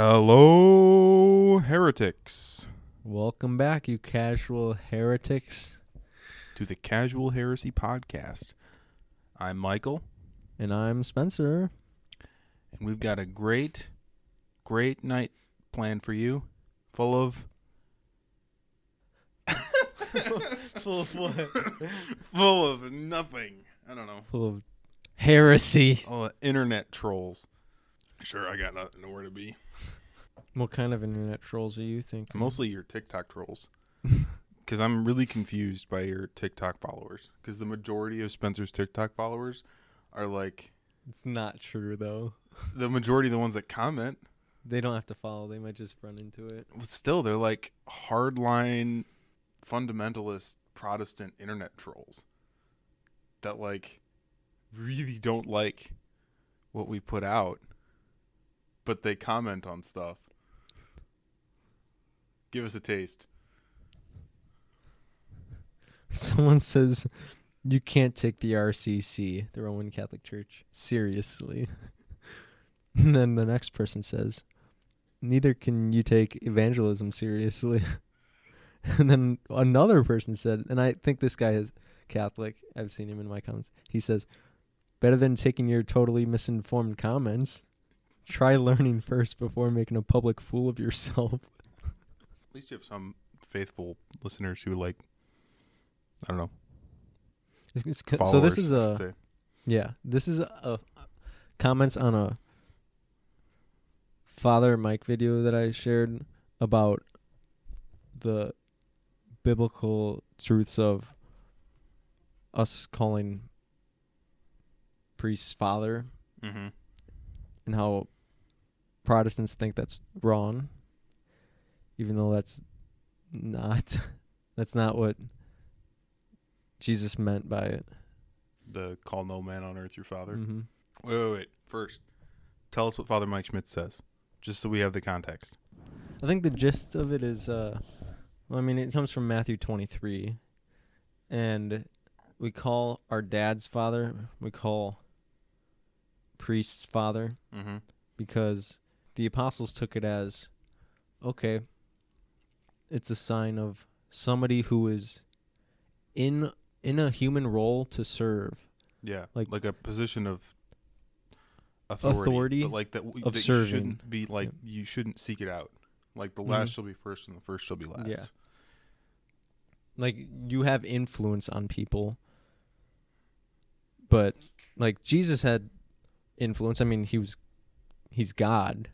Hello, heretics, Welcome back, you casual heretics. to the Casual Heresy Podcast. I'm Michael, And I'm Spencer. and we've got a great, great night planned for you, full of Full of what? full of nothing. I don't know. Full of heresy. All the internet trolls. Sure, I got no- nowhere to be. What kind of internet trolls are you thinking? Mostly your TikTok trolls. Because I'm really confused by your TikTok followers. Because the majority of Spencer's TikTok followers are like It's not true, though. the majority of the ones that comment. They don't have to follow, they might just run into it. Still, they're like hardline fundamentalist Protestant internet trolls that like really don't like what we put out, but they comment on stuff. Give us a taste. Someone says you can't take the RCC, the Roman Catholic Church, seriously. and then the next person says, neither can you take evangelism seriously. and then another person said, and I think this guy is Catholic. I've seen him in my comments. He says, better than taking your totally misinformed comments. Try learning first before making a public fool of yourself. At least you have some faithful listeners who like, I don't know. It's- it's- so this is a. Yeah, this is a, a comments on a Father Mike video that I shared about the biblical truths of us calling priests father Mhm. and how Protestants think that's wrong, even though that's not that's not what Jesus meant by it. the call no man on earth your father. hmm Wait, wait, wait. First, tell us what Father Mike Schmitz says, just so we have the context. I think the gist of it is, uh, well, I mean, it comes from Matthew 23, and we call our dad's father, we call priest's father, Mm-hmm. because the apostles took it as, okay, it's a sign of somebody who is in in a human role to serve. Yeah, Like- like a position of authority, Authority but like that, w- of that serving. You shouldn't be like you shouldn't seek it out. Like the last Mhm. shall be first, and the first shall be last. Yeah. Like you have influence on people, but like Jesus had influence. I mean, he was he's God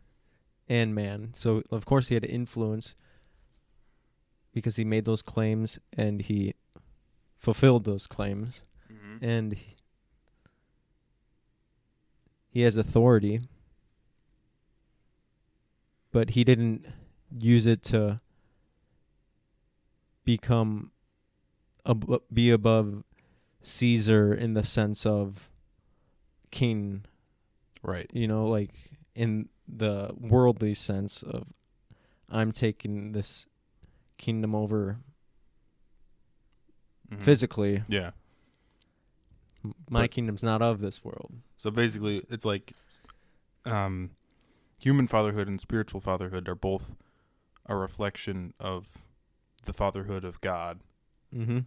and man, so of course he had influence because he made those claims and he fulfilled those claims, Mhm. and he, he has authority, but he didn't use it to become ab- be above Caesar in the sense of king, Right. you know, like in the worldly sense of I'm taking this kingdom over Mhm. physically. Yeah. My But- kingdom's not of this world. So basically, it's like um, human fatherhood and spiritual fatherhood are both a reflection of the fatherhood of God, Mm-hmm.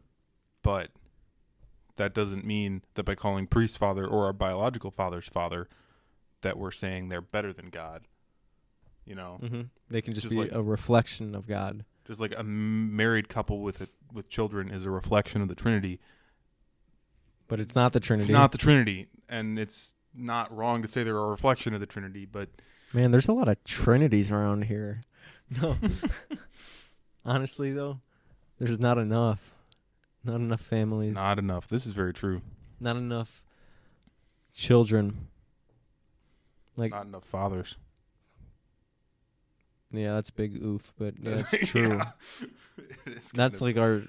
but that doesn't mean that by calling priest father or our biological father's father, that we're saying they're better than God. You know, Mm-hmm. They can just, Just be like- a reflection of God. just like a married couple with a, with children is a reflection of the Trinity. But it's not the Trinity. It's not the Trinity, and it's not wrong to say they're a reflection of the Trinity, but Man, there's a lot of trinities around here. No. Honestly though, there's not enough. Not enough families. Not, not enough. This is very true. Not enough children. Like not enough fathers. yeah, that's big oof, but yeah, that's true. Yeah. That's like our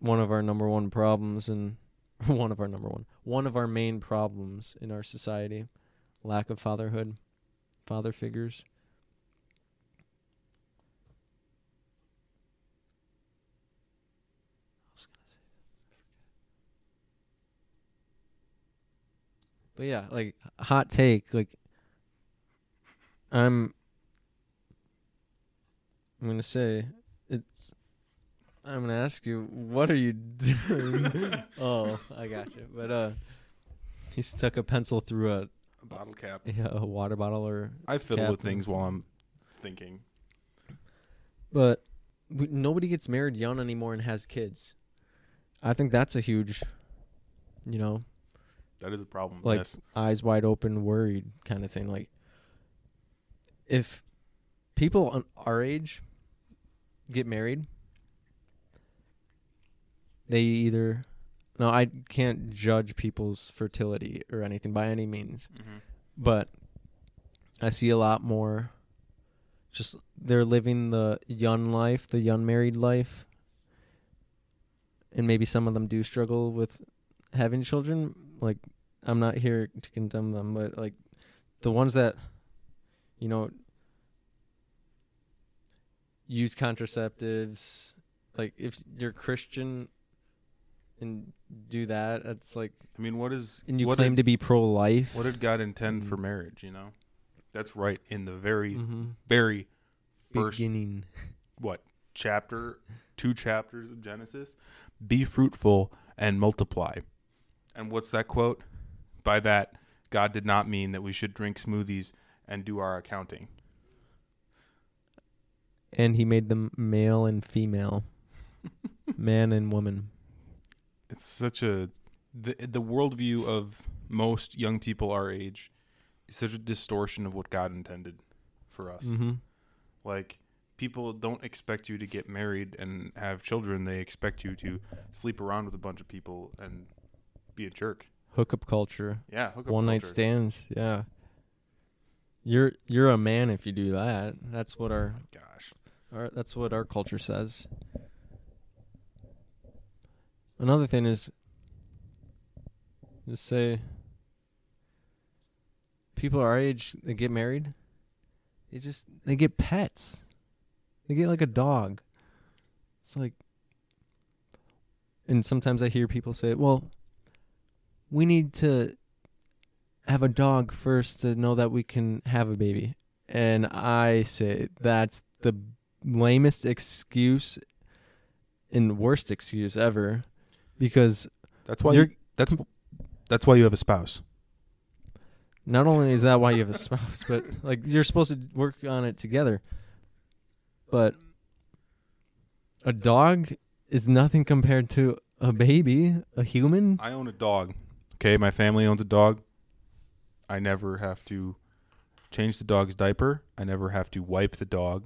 one of our number one problems and one of our number one one of our main problems in our society. Lack of fatherhood. Father figures. But yeah, like hot take, like I'm I'm gonna say it's. I'm gonna ask you, what are you doing? oh, I got you. But uh, he stuck a pencil through a, A bottle cap. yeah, a water bottle or. I fiddle with things while I'm thinking. But we, nobody gets married young anymore and has kids. I think that's a huge, you know, That is a problem. Like- yes. eyes wide open, worried kind of thing. Like, if people on our age get married, they either. No, I can't judge people's fertility or anything by any means, Mm-hmm. but I see a lot more. Just they're living the young life, the young married life, and maybe some of them do struggle with having children. Like, I'm not here to condemn them, but like the ones that, you know, use contraceptives, like if you're Christian and do that, it's like, I mean, what is and you what claim did, to be pro life. what did God intend for Mm. marriage? You know, that's right in the very mm-hmm. very first beginning? what chapter two chapters of Genesis. Be fruitful and multiply. And what's that quote? By that, God did not mean that we should drink smoothies and do our accounting. And he made them male and female, man and woman. It's such a the the worldview of most young people our age is such a distortion of what God intended for us. Mm-hmm. Like people don't expect you to get married and have children. They expect you to sleep around with a bunch of people and be a jerk. Hookup culture, Yeah, hook up one night stands. Yeah, you're you're a man if you do that. That's what our Gosh. Our, that's what our culture says. Another thing is, just say, people our age they get married, they just they get pets, they get like a dog. It's like, and sometimes I hear people say, "Well, we need to have a dog first to know that we can have a baby," and I say that's the lamest excuse and worst excuse ever because That's why you're you, that's that's why you have a spouse. not only is that why you have a spouse but like you're supposed to work on it together but a dog is nothing compared to a baby a human I own a dog. Okay, my family owns a dog. I never have to change the dog's diaper. I never have to wipe the dog.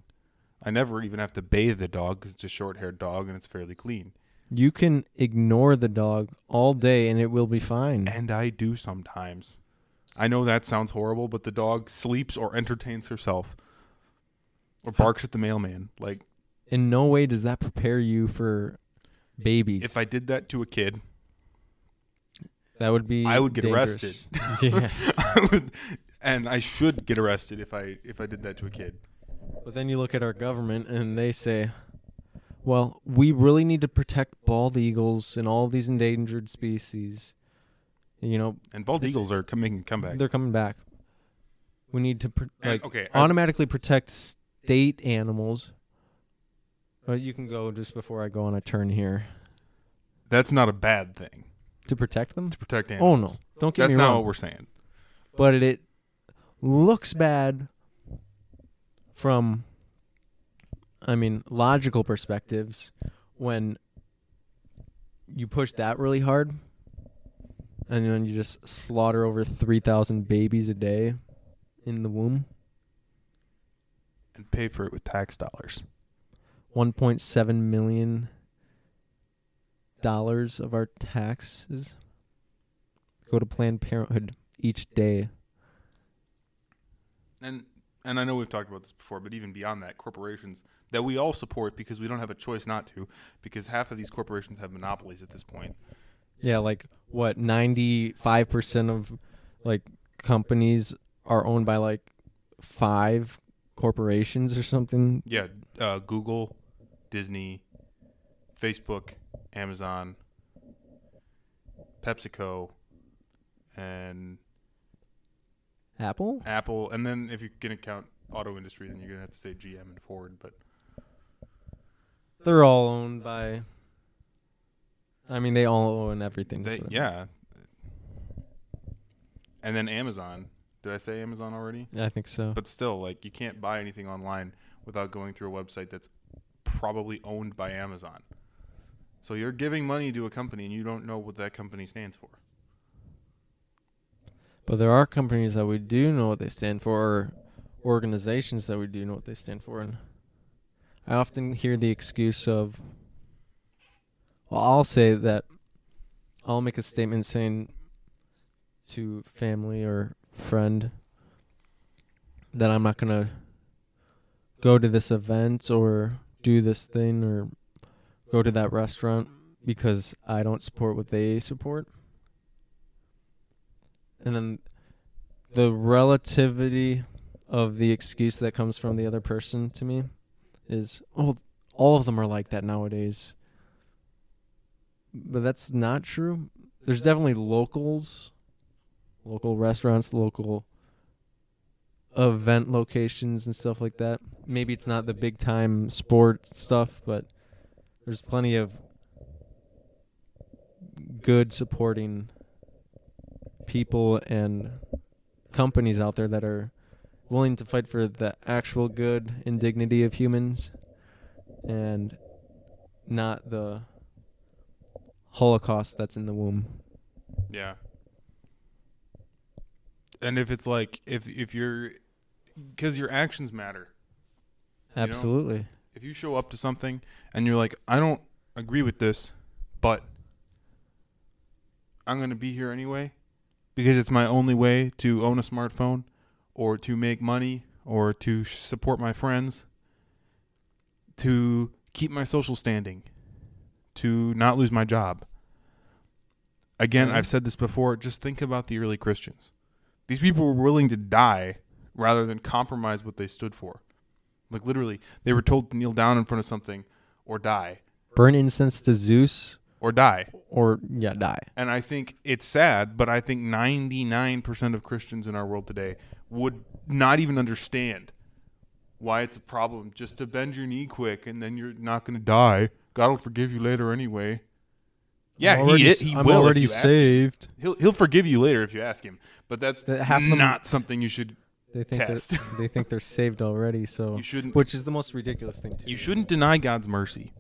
I never even have to bathe the dog because it's a short-haired dog and it's fairly clean. you can ignore the dog all day and it will be fine And I do sometimes. I know that sounds horrible, but the dog sleeps or entertains herself or barks at the mailman. Like in no way does that prepare you for babies if I did that to a kid, that would be I would get dangerous. arrested. yeah I would, and I should get arrested if I if I did that to a kid. But then you look at our government and they say, well, we really need to protect bald eagles and all these endangered species. You know, And bald eagles are coming comeback. they're coming back. We need to And, like okay, I- automatically protect state animals. But you can go just before I go on a turn here That's not a bad thing to protect them. to protect animals. Oh no, don't get That's me not what we're saying. but it, it looks bad from I mean logical perspectives when you push that really hard and then you just slaughter over 3000 babies a day in the womb And pay for it with tax dollars. 1.7 million dollars of our taxes go to planned parenthood each day And and I know we've talked about this before, but even beyond that, corporations that we all support because we don't have a choice not to, because half of these corporations have monopolies at this point. Yeah, like what ninety five percent of like companies are owned by like five corporations or something. Yeah, uh, Google, Disney, Facebook, Amazon, PepsiCo, and Apple? Apple. And then if you're gonna count auto industry, then you're gonna have to say GM and Ford. But They're all owned by. I mean, they all own everything. They, what I mean. yeah. And then Amazon. Did I say Amazon already? Yeah, I think so. But still, like you can't buy anything online without going through a website that's probably owned by Amazon. So you're giving money to a company and you don't know what that company stands for. But there are companies that we do know what they stand for, or organizations that we do know what they stand for. And I often hear the excuse of, well, I'll say that I'll make a statement saying to family or friend that I'm not going to go to this event or do this thing or go to that restaurant because I don't support what they support and then the relativity of the excuse that comes from the other person to me is oh all of them are like that nowadays. But that's not true. There's definitely locals local restaurants local event locations and stuff like that. Maybe it's not the big time sports stuff but there's plenty of good supporting people and companies out there that are willing to fight for the actual good and dignity of humans and not the holocaust that's in the womb. Yeah. And if it's like if if you're cuz your actions matter. You know? Absolutely. If you show up to something and you're like I don't agree with this, but I'm going to be here anyway because it's my only way to own a smartphone or to make money or to support my friends to keep my social standing to not lose my job. Again, Mhm. I've said this before, just think about the early Christians. These people were willing to die rather than compromise what they stood for. Like literally, they were told to kneel down in front of something or die Burn incense to Zeus or die. or yeah, die. And I think it's sad, but I think 99% of Christians in our world today would not even understand why it's a problem just to bend your knee quick and then you're not going to die. God will forgive you later anyway. Yeah, I'm already, he, he I'm will already if you ask him. saved. He'll he'll forgive you later if you ask him. But that's The- half of them- not something you should They think Test. they think they're saved already, so you shouldn't which is the most ridiculous thing too. you shouldn't deny God's mercy.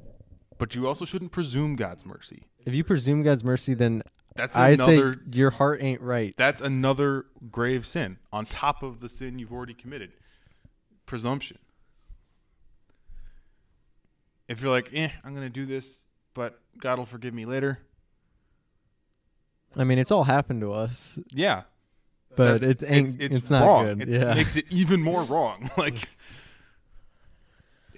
But you also shouldn't presume God's mercy. If you presume God's mercy, then That's I say another your heart ain't right. that's another grave sin on top of the sin you've already committed. Presumption. If you're like, eh, I'm gonna do this, but God will forgive me later. I mean, it's all happened to us, Yeah, but it ain't. It's, not wrong. good. It yeah. makes it even more wrong. like,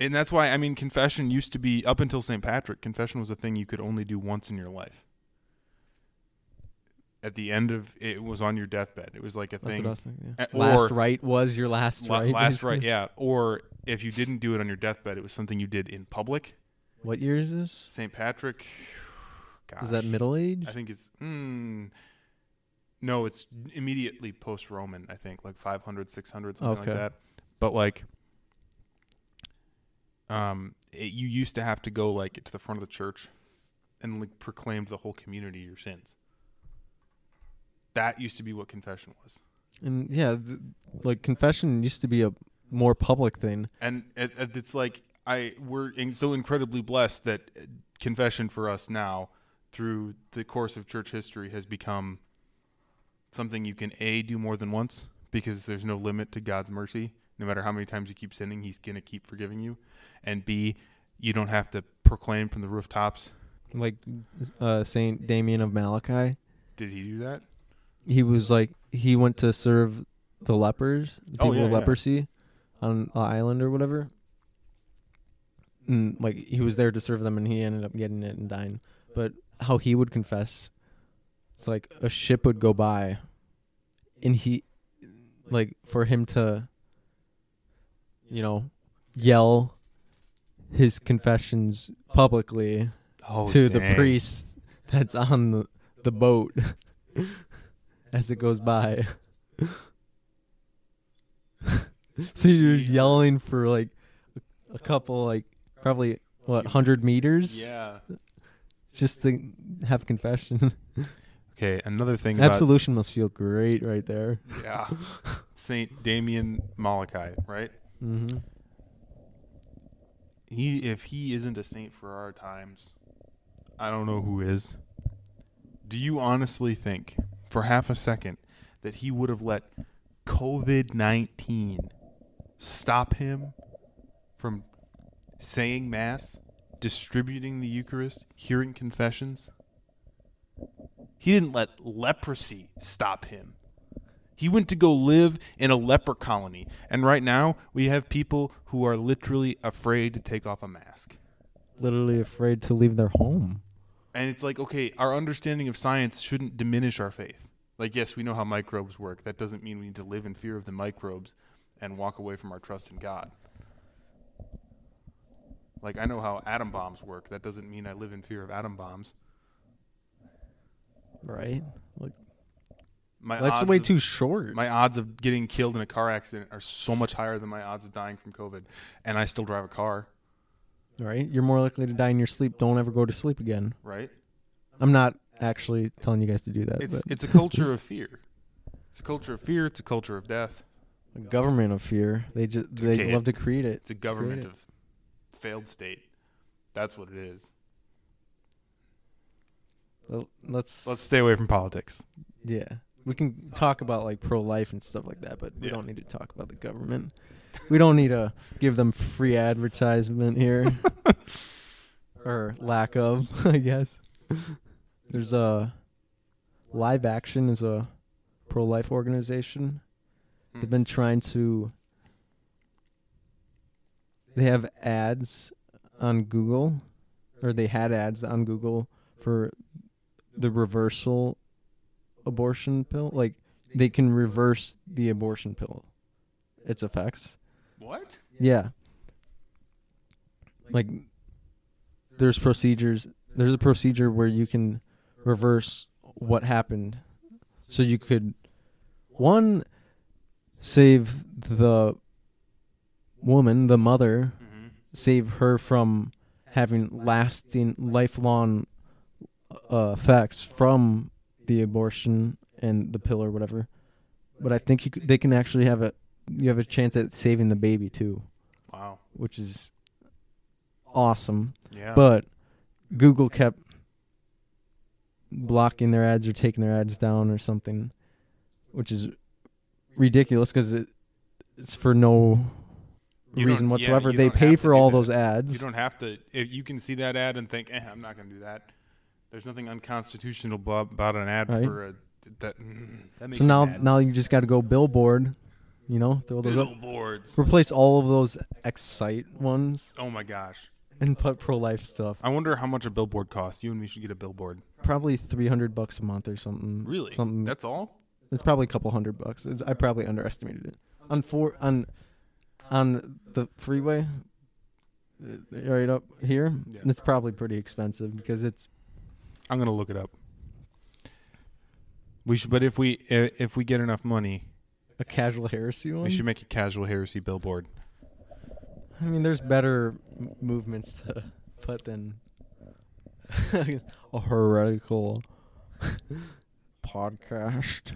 and that's why I mean, confession used to be up until St. Patrick. Confession was a thing you could only do once in your life. At the end of it was on your deathbed. It was like a thing. what I was thinking. Yeah. Last rite was your last La- right. last basically. right, yeah. Or if you didn't do it on your deathbed, it was something you did in public. What year is this? St. Patrick. Gosh, Is that middle age? I think it's. Mm, no, it's immediately post Roman. I think like 500, 600, something Okay. like that. But like, um, it, you used to have to go like to the front of the church, and like proclaim to the whole community your sins. That used to be what confession was. And yeah, th- like confession used to be a more public thing. and it, it- it's like I we're in, so incredibly blessed that uh, confession for us now through the course of church history has become something you can a do more than once because there's no limit to God's mercy no matter how many times you keep sinning he's going to keep forgiving you and b you don't have to proclaim from the rooftops Like uh, Saint Damien of Molokai, did he do that he was like he went to serve the lepers, the Oh, people yeah, with yeah. leprosy, on an island or whatever. And like he was there to serve them, and he ended up getting it and dying. But how he would confess, it's like a ship would go by, and he, like for him to, you know, yell his confessions publicly oh to the priest that's on the, the boat as it goes by. so you're yelling for like a, couple, like probably what hundred meters? Yeah. just to have confession. Okay, another thing about Absolution must feel great right there. yeah, Saint Damien Molokai, right? Mm-hmm. He if he isn't a saint for our times, I don't know who is. Do you honestly think for half a second that he would have let COVID-19 stop him from saying mass, distributing the Eucharist, hearing confessions? He didn't let leprosy stop him. He went to go live in a leper colony. And right now, we have people who are literally afraid to take off a mask. Literally afraid to leave their home. And it's like, okay, our understanding of science shouldn't diminish our faith. Like, yes, we know how microbes work. That doesn't mean we need to live in fear of the microbes and walk away from our trust in God. Like, I know how atom bombs work. That doesn't mean I live in fear of atom bombs. Right? Like My life's odds way of- too short. My odds of getting killed in a car accident are so much higher than my odds of dying from COVID, and I still drive a car, right? You're more likely to die in your sleep. Don't ever go to sleep again. right? I'm not actually telling you guys to do that. It's but it's a culture of fear. It's a culture of fear. It's a culture of death. a government of fear. They just they Okay. love to create it. It's a government of failed state. That's what it is. Well, let's Let's stay away from politics. yeah. We can talk about like pro life and stuff like that, but we Yeah. don't need to talk about the government. we don't need to give them free advertisement here. or lack of, I guess. There's a Live Action is a pro life organization. Hmm. They've been trying to they have ads on Google or they had ads on Google for the reversal abortion pill. Like they can reverse the abortion pill. Its effects. What? Yeah. Like there's procedures there's a procedure where you can reverse what happened. So you could one save the woman, the mother, Mm-hmm. save her from having lasting lifelong uh, effects from the abortion and the pill or whatever. But I think you could, they can actually have a you have a chance at saving the baby too, Wow. which is awesome. Yeah. But Google kept blocking their ads or taking their ads down or something, which is ridiculous because it, it's for no You reason whatsoever. you they pay for all that. those ads. you don't have to. If you can see that ad and think, eh, I'm not going to do that. There's nothing unconstitutional about an ad Right. for a that. mm, that makes So now, mad. now you just got to go billboard. You know, throw those up. Replace all of those Excite ones Oh my gosh. and put pro life stuff. I wonder how much a billboard costs. You and me should get a billboard. Probably three hundred bucks a month or something. Really? Something. That's all? It's probably a couple hundred bucks. It's, I probably underestimated it. On four on on the freeway, uh, right up here, Yeah. it's probably pretty expensive because it's I'm gonna look it up. We should, but if we if we get enough money, a casual heresy one. we should make a casual heresy billboard. I mean, there's better m- movements to put than a heretical podcast.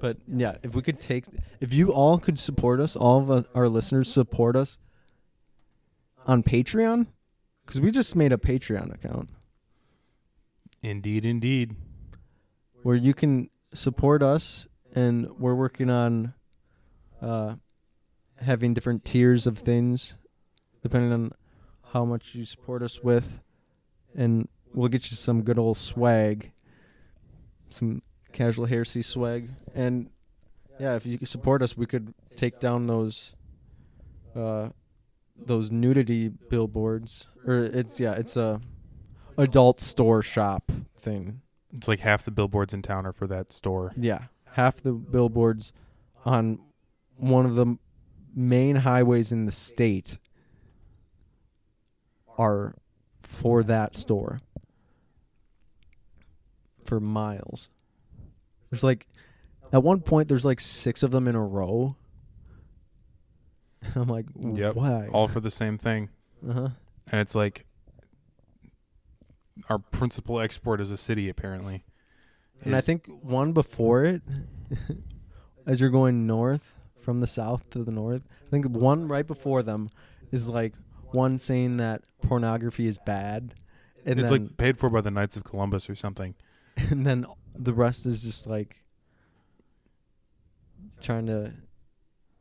but yeah, if we could take, if you all could support us, all of us, our listeners support us on Patreon, because we just made a Patreon account Indeed, indeed. where you can support us, and we're working on uh, having different tiers of things depending on how much you support us with, and we'll get you some good old swag, some casual heresy swag, and yeah, if you support us, we could take down those uh, those nudity billboards, or it's yeah, it's a adult store shop thing. It's like half the billboards in town are for that store. Yeah, half the billboards on one of the main highways in the state are for that store for miles. There's like at one point there's like 6 of them in a row. I'm like, Yep. why? All for the same thing. Uh-huh. and it's like our principal export is a city apparently. And I think one before it, as you're going north from the south to the north, I think one right before them is like one saying that pornography is bad, and it's then like paid for by the Knights of Columbus or something. and then the rest is just like trying to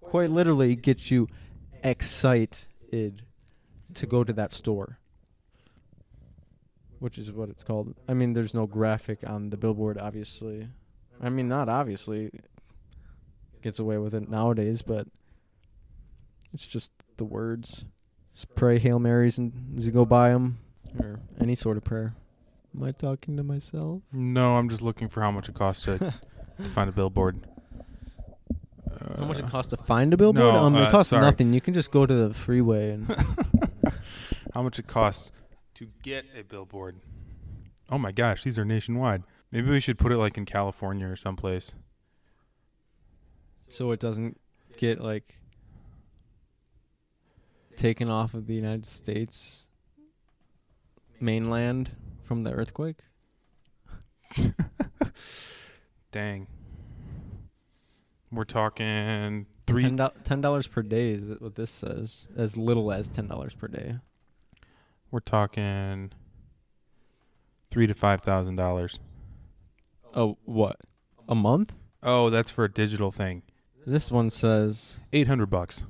quite literally get you excited to go to that store. Which is what it's called. I mean, there's no graphic on the billboard, obviously. I mean, not obviously. Gets away with it nowadays, but it's just the words. Just pray Hail Marys and as you go by them, or any sort of prayer. Am I talking to myself? No, I'm just looking for how much it costs to, to find a billboard. How much Uh, it costs to find a billboard? no, um, uh, it costs sorry. nothing. You can just go to the freeway and how much it costs to get a billboard? Oh my gosh, these are nationwide. Maybe we should put it like in California or someplace. so it doesn't get like taken off of the United States mainland from the earthquake. Dang. We're talking three. Ten do- ten dollars per day is what this says. As little as ten dollars per day. We're talking three to five thousand dollars. Oh, what? A month? Oh, that's for a digital thing. This one says Eight hundred bucks.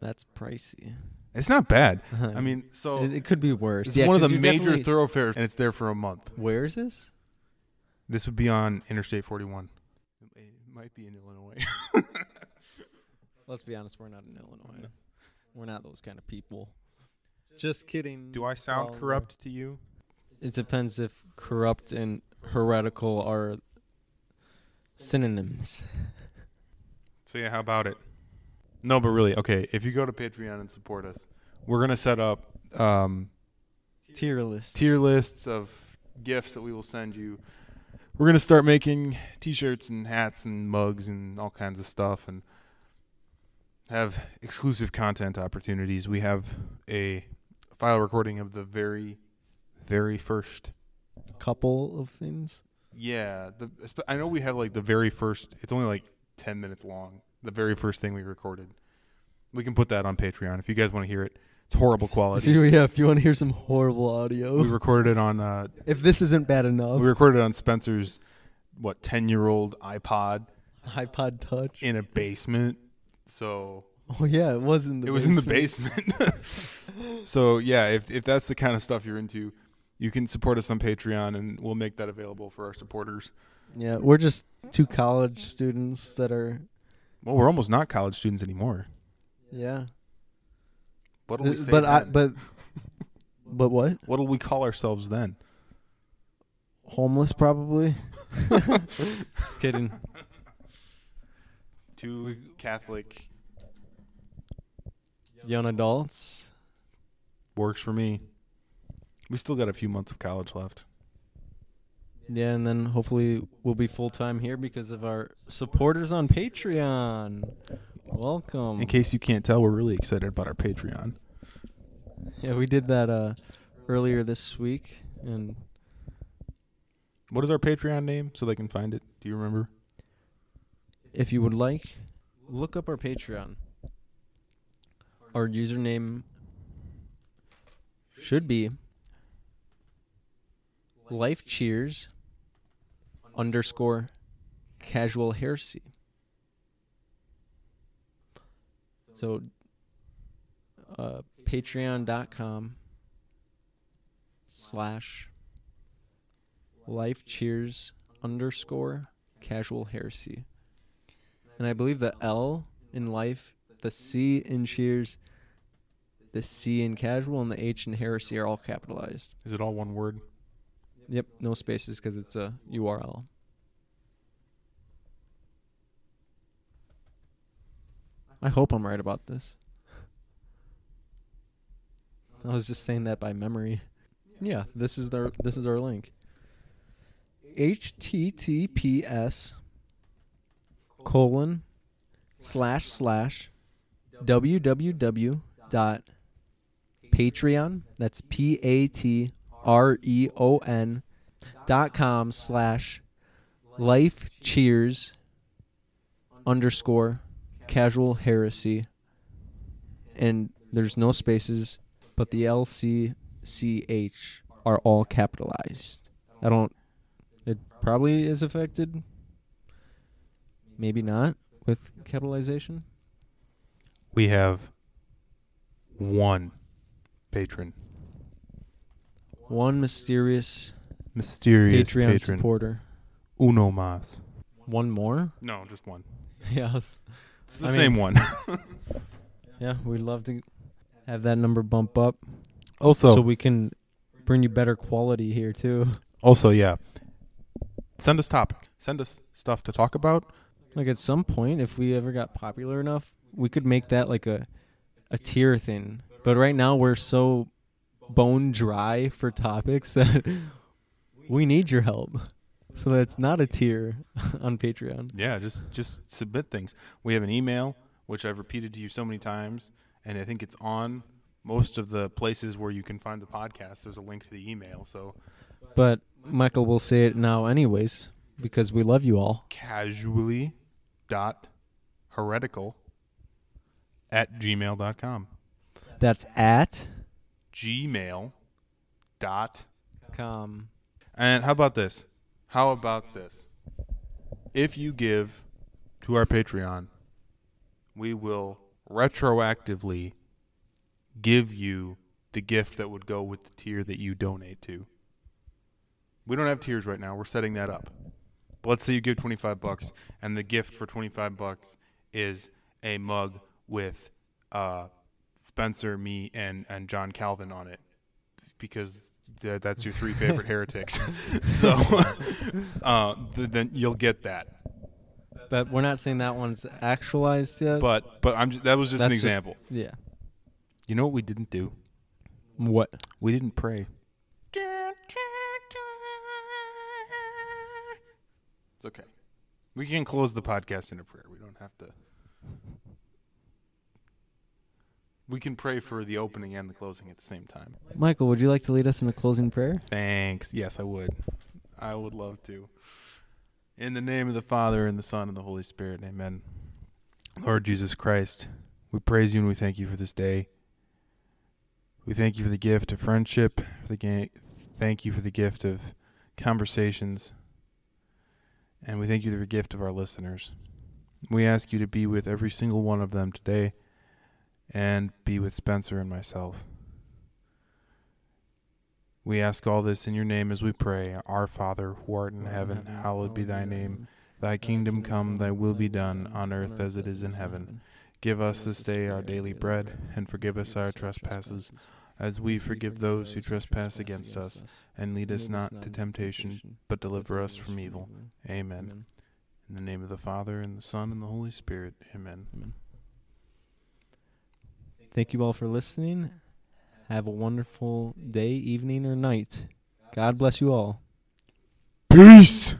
that's pricey. It's not bad. I mean, so it, it could be worse. it's Yeah, one of 'cause the you major definitely- thoroughfares, and it's there for a month. Where is this? This would be on Interstate 41. It might be in Illinois. Let's be honest, we're not in Illinois. We're not those kind of people. Just kidding. Do I sound Well, corrupt to you? It depends if corrupt and heretical are synonyms. So yeah, how about it? No, but really, okay. If you go to Patreon and support us, we're gonna set up um, Tier list. tier lists of gifts that we will send you. We're gonna start making T-shirts and hats and mugs and all kinds of stuff, and have exclusive content opportunities. We have a file recording of the very, very first. couple of things. Yeah, the I know we have like the very first. It's only like ten minutes long. The very first thing we recorded. We can put that on Patreon if you guys want to hear it. It's horrible If quality. you yeah, if you want to hear some horrible audio, we recorded it on uh, if this isn't bad enough, we recorded it on Spencer's what ten year old iPod iPod Touch. in a basement. So oh yeah, it was in the. it was in the basement. so yeah, if if that's the kind of stuff you're into, you can support us on Patreon, and we'll make that available for our supporters. Yeah, we're just two college students that are. Well, we're almost not college students anymore. Yeah, What'll we say but I but. But what? What'll we call ourselves then? Homeless, probably. Just kidding. Two Catholic Young adults. works for me. We still got a few months of college left. Yeah, and then hopefully we'll be full time here because of our supporters on Patreon. Welcome. In case you can't tell, we're really excited about our Patreon. Yeah, we did that uh earlier this week and What is our Patreon name so they can find it? Do you remember? if you would like, look up our Patreon. Our username should be Life Cheers underscore casual heresy. So uh patreon.com slash life cheers underscore casual heresy. And I believe the L in life, the C in cheers, the C in casual, and the H in heresy are all capitalized. Is it all one word? Yep, no spaces because it's a URL. I hope I'm right about this. I was just saying that by memory. Yeah, this is their this is our link. HTTPS colon slash slash www dot Patreon. That's P A T R E O N dot com slash life cheers underscore casual heresy. And there's no spaces, but the L C C H are all capitalized. I don't. It probably is affected. Maybe not with capitalization. We have one patron, One mysterious mysterious Patreon patron, supporter. uno mas. One more? No, just one. yes. It's the I mean- same one. Yeah, we'd love to have that number bump up also, so we can bring you better quality here too. also, yeah. Send us topic. Send us stuff to talk about. Like at some point, if we ever got popular enough, we could make that like a a tier thing. But right now, we're so bone dry for topics that we need your help. So that's not a tier on Patreon. Yeah, just just submit things. We have an email which I've repeated to you so many times, and I think it's on most of the places where you can find the podcast. There's a link to the email. So But Michael will say it now anyways because we love you all. casually dot heretical at gmail.com. That's at Gmail dot com. And how about this? How about this? If you give to our Patreon, we will retroactively give you the gift that would go with the tier that you donate to. We don't have tiers right now. We're setting that up. But let's say you give 25 bucks and the gift for 25 bucks is a mug with uh, Spencer, me and and John Calvin on it because th- that's your three favorite heretics. so uh, th- then you'll get that. But we're not saying that one's actualized yet. But but I'm just, that was just an That's just- example. yeah. You know what we didn't do? What? We didn't pray. It's okay. We can close the podcast in a prayer. We don't have to. We can pray for the opening and the closing at the same time. Michael, would you like to lead us in a closing prayer? Thanks. Yes, I would. I would love to. In the name of the Father, and the Son, and the Holy Spirit, amen. Lord Jesus Christ, we praise you and we thank you for this day. We thank you for the gift of friendship, for the ga- thank you for the gift of conversations, and we thank you for the gift of our listeners. We ask you to be with every single one of them today and be with Spencer and myself. We ask all this in your name as we pray. Our Father, who art in heaven, hallowed be thy name. Thy kingdom come, thy will be done, on earth as it is in heaven. Give us this day our daily bread, and forgive us our trespasses, as we forgive those who trespass against us. And lead us not to temptation, but deliver us from evil. Amen. In the name of the Father, and the Son, and the Holy Spirit. Amen. Thank you all for listening. Have a wonderful day, evening, or night. God bless you all. Peace!